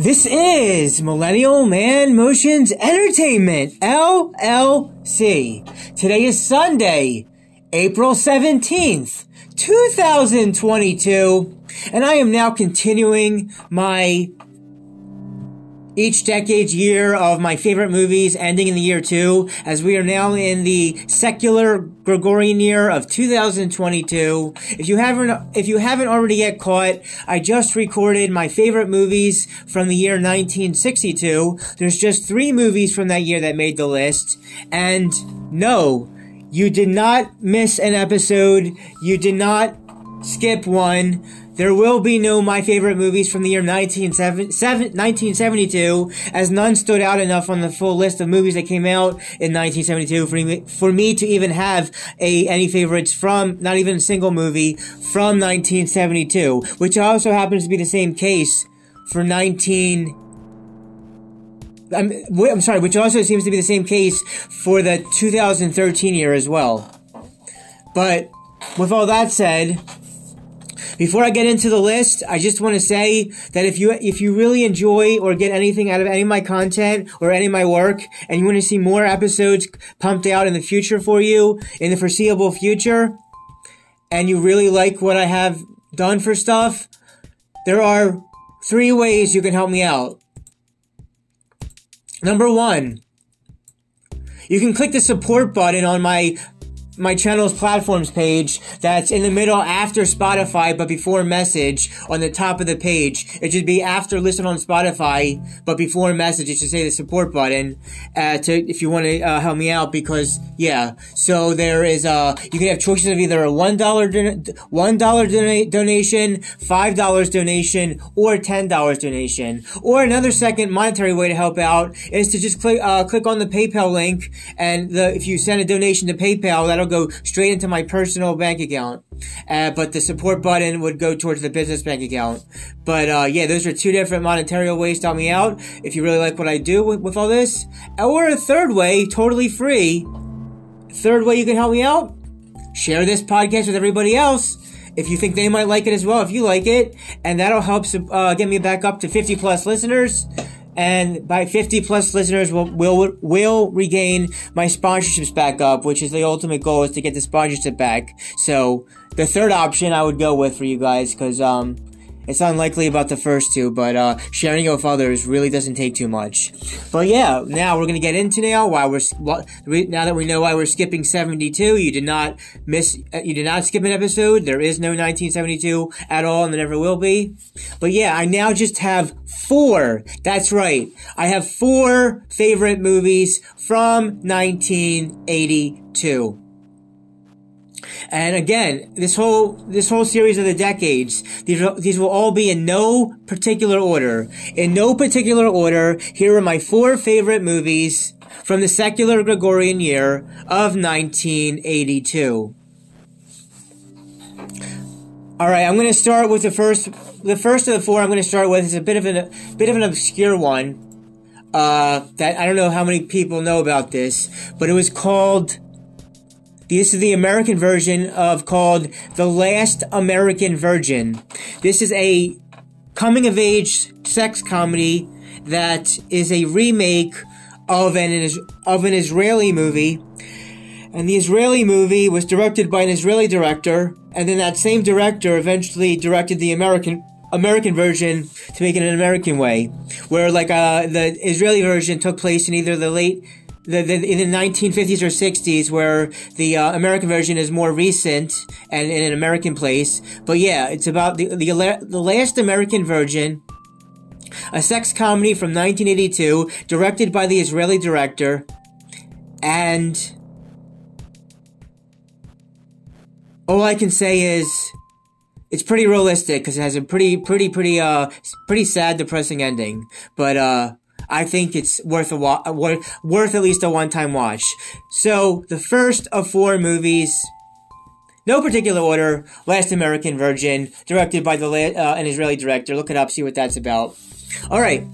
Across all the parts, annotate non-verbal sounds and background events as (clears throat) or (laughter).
This is Millennial Man Motions Entertainment, LLC. Today is Sunday, April 17th, 2022, and I am now continuing my each decade's year of my favorite movies ending in the year two, as we are now in the secular Gregorian year of 2022. If you haven't, if you haven't already yet caught, I just recorded my favorite movies from the year 1962. There's just three movies from that year that made the list, and no, you did not miss an episode. You did not skip one. There will be no my favorite movies from the year 1972, as none stood out enough on the full list of movies that came out in 1972 for me, to even have a any favorites from not even a single movie from 1972, which also happens to be the same case for 19. I'm, I'm sorry, which also seems to be the same case for the 2013 year as well. But with all that said, before I get into the list, I just want to say that if you if you really enjoy or get anything out of any of my content or any of my work, and you want to see more episodes pumped out in the future for you in the foreseeable future, and you really like what I have done for stuff, there are three ways you can help me out. Number one, you can click the support button on my my channel's platforms page that's in the middle after Spotify but before message on the top of the page. It should be after listen on Spotify but before message. It should say the support button uh, to if you want to uh, help me out because yeah. So there is uh you can have choices of either a one dollar don- one dollar dona- donation, five dollars donation, or ten dollars donation. Or another second monetary way to help out is to just click uh, click on the PayPal link and the if you send a donation to PayPal that'll go straight into my personal bank account. Uh, but the support button would go towards the business bank account. But uh, yeah, those are two different monetary ways to help me out. If you really like what I do with, with all this, or a third way, totally free. Third way you can help me out: share this podcast with everybody else if you think they might like it as well, if you like it, and that'll help uh, get me back up to 50 plus listeners and by 50 plus listeners will will will regain my sponsorships back up which is the ultimate goal is to get the sponsorship back. So the third option i would go with for you guys because um it's unlikely about the first two, but uh, sharing it with others really doesn't take too much. But yeah, now we're gonna get into now why we're now that we know why we're skipping 72. You did not miss, uh, you did not skip an episode. There is no 1972 at all, and there never will be. But yeah, I now just have four. That's right, I have four favorite movies from 1982. And again, this whole this whole series of the decades, these these will all be in no particular order. In no particular order, here are my four favorite movies from the secular Gregorian year of 1982. All right, I'm going to start with the first. The first of the four I'm going to start with is a bit of an a bit of an obscure one. Uh, that I don't know how many people know about this, but it was called this is the American version of called The Last American Virgin. This is a coming of age sex comedy that is a remake of an of an Israeli movie. And the Israeli movie was directed by an Israeli director, and then that same director eventually directed the American American version to make it an American way, where like uh, the Israeli version took place in either the late the, the, in the 1950s or 60s, where the uh, American version is more recent and in an American place. But yeah, it's about the, the, the last American virgin, a sex comedy from 1982, directed by the Israeli director, and all I can say is it's pretty realistic because it has a pretty, pretty, pretty, uh, pretty sad, depressing ending. But uh, I think it's worth a wa- worth, worth at least a one-time watch. So the first of four movies, no particular order. Last American Virgin, directed by the uh, an Israeli director. Look it up, see what that's about. All right,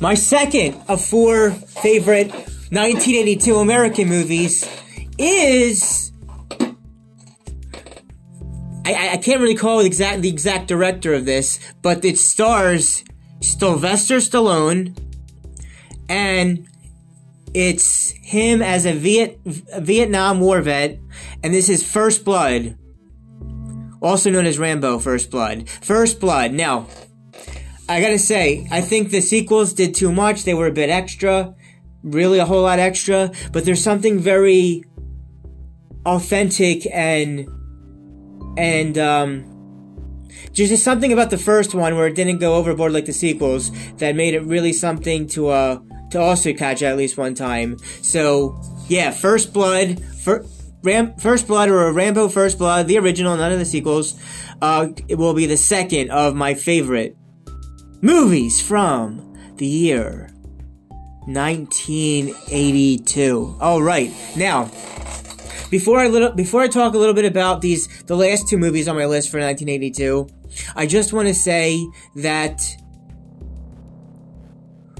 my second of four favorite 1982 American movies is. I, I can't really call exact the exact director of this, but it stars Sylvester Stallone, and it's him as a, Viet, Vietnam War vet, and this is First Blood, also known as Rambo First Blood. First Blood. Now, I gotta say, I think the sequels did too much. They were a bit extra, really a whole lot extra, but there's something very authentic and and um there's just something about the first one where it didn't go overboard like the sequels that made it really something to uh to also catch at least one time. So yeah, First Blood, fir- Ram- First Blood or Rambo First Blood, the original, none of the sequels. Uh, it will be the second of my favorite movies from the year 1982. All right, now before I little before I talk a little bit about these the last two movies on my list for 1982, I just want to say that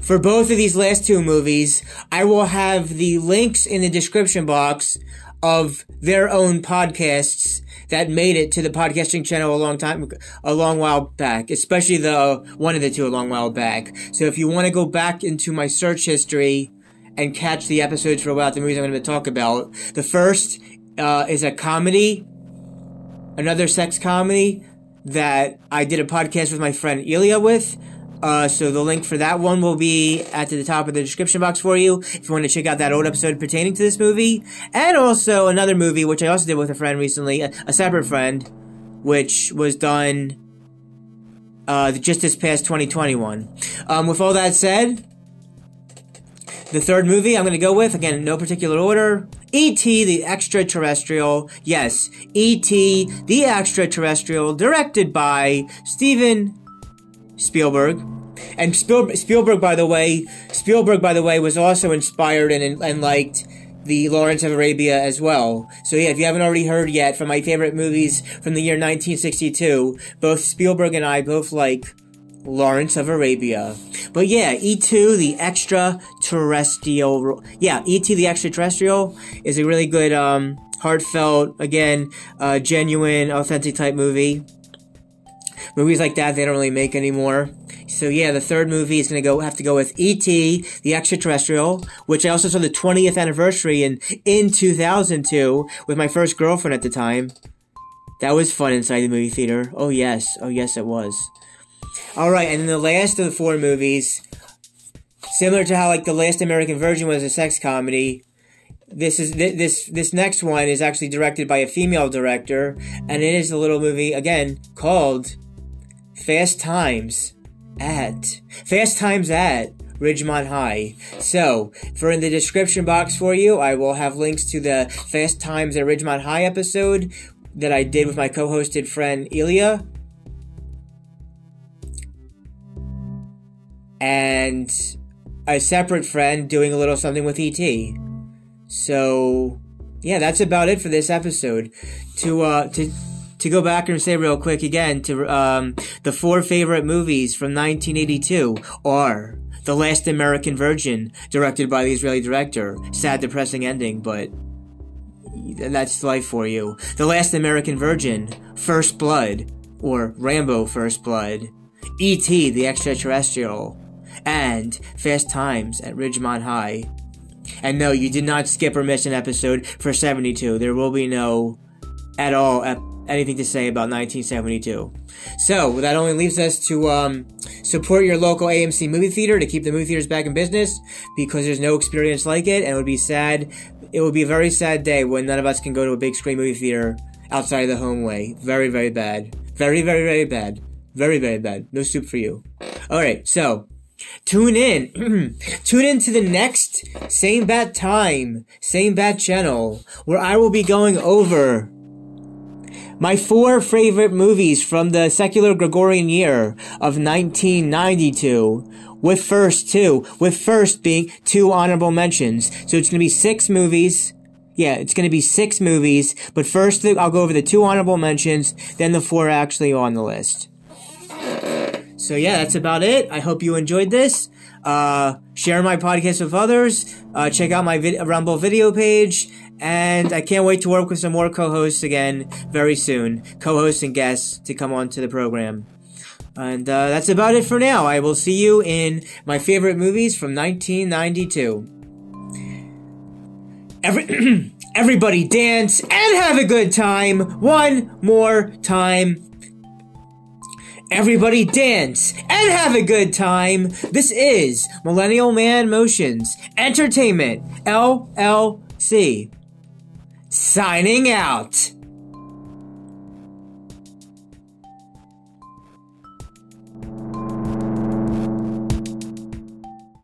for both of these last two movies, I will have the links in the description box of their own podcasts that made it to the podcasting channel a long time, a long while back, especially the one of the two a long while back. So if you want to go back into my search history and catch the episodes for about the movies I'm going to talk about, the first uh, is a comedy, another sex comedy that I did a podcast with my friend Ilya with. Uh, so the link for that one will be at the top of the description box for you if you want to check out that old episode pertaining to this movie, and also another movie which I also did with a friend recently, a, a separate friend, which was done uh, just this past 2021. Um, with all that said, the third movie I'm going to go with, again, no particular order, E.T. the Extraterrestrial. Yes, E.T. the Extraterrestrial, directed by Steven Spielberg. And Spiel- Spielberg, by the way, Spielberg, by the way, was also inspired and, and liked the Lawrence of Arabia as well. So yeah, if you haven't already heard yet from my favorite movies from the year 1962, both Spielberg and I both like Lawrence of Arabia. But yeah, E.T., the extraterrestrial, yeah, E.T. the extraterrestrial is a really good, um, heartfelt, again, uh, genuine, authentic type movie movies like that they don't really make anymore. So yeah, the third movie is gonna go have to go with E.T. the Extraterrestrial, which I also saw the 20th anniversary in in 2002 with my first girlfriend at the time. That was fun inside the movie theater. Oh yes, oh yes, it was. All right, and then the last of the four movies, similar to how like the last American Virgin was a sex comedy. This is this this next one is actually directed by a female director, and it is a little movie again called Fast Times at Fast Times at Ridgemont High. So, for in the description box for you, I will have links to the Fast Times at Ridgemont High episode that I did with my co-hosted friend Ilya. And a separate friend doing a little something with ET. So, yeah, that's about it for this episode. To uh to to go back and say real quick again to um, the four favorite movies from 1982 are The Last American Virgin, directed by the Israeli director. Sad, depressing ending, but that's life for you. The Last American Virgin, First Blood, or Rambo First Blood, E.T. the Extraterrestrial, and Fast Times at Ridgemont High. And no, you did not skip or miss an episode for 72. There will be no at all ep- anything to say about 1972. So that only leaves us to um, support your local AMC movie theater to keep the movie theaters back in business because there's no experience like it, and it would be sad. It would be a very sad day when none of us can go to a big screen movie theater outside of the home way. Very, very bad. Very, very, very bad. Very, very bad. No soup for you. All right, so Tune in. (clears throat) Tune in to the next same bat time, same bat channel, where I will be going over my four favorite movies from the secular Gregorian year of 1992, with first two, with first being two honorable mentions. So it's gonna be six movies. Yeah, it's gonna be six movies, but first I'll go over the two honorable mentions, then the four actually on the list. So yeah, that's about it. I hope you enjoyed this. Uh, share my podcast with others. Uh, check out my vid- Rumble video page. And I can't wait to work with some more co-hosts again very soon. Co-hosts and guests to come on to the program. And uh, that's about it for now. I will see you in my favorite movies from 1992. Every (clears throat) everybody dance and have a good time. One more time. Everybody dance and have a good time. This is Millennial Man Motions Entertainment LLC. Signing out.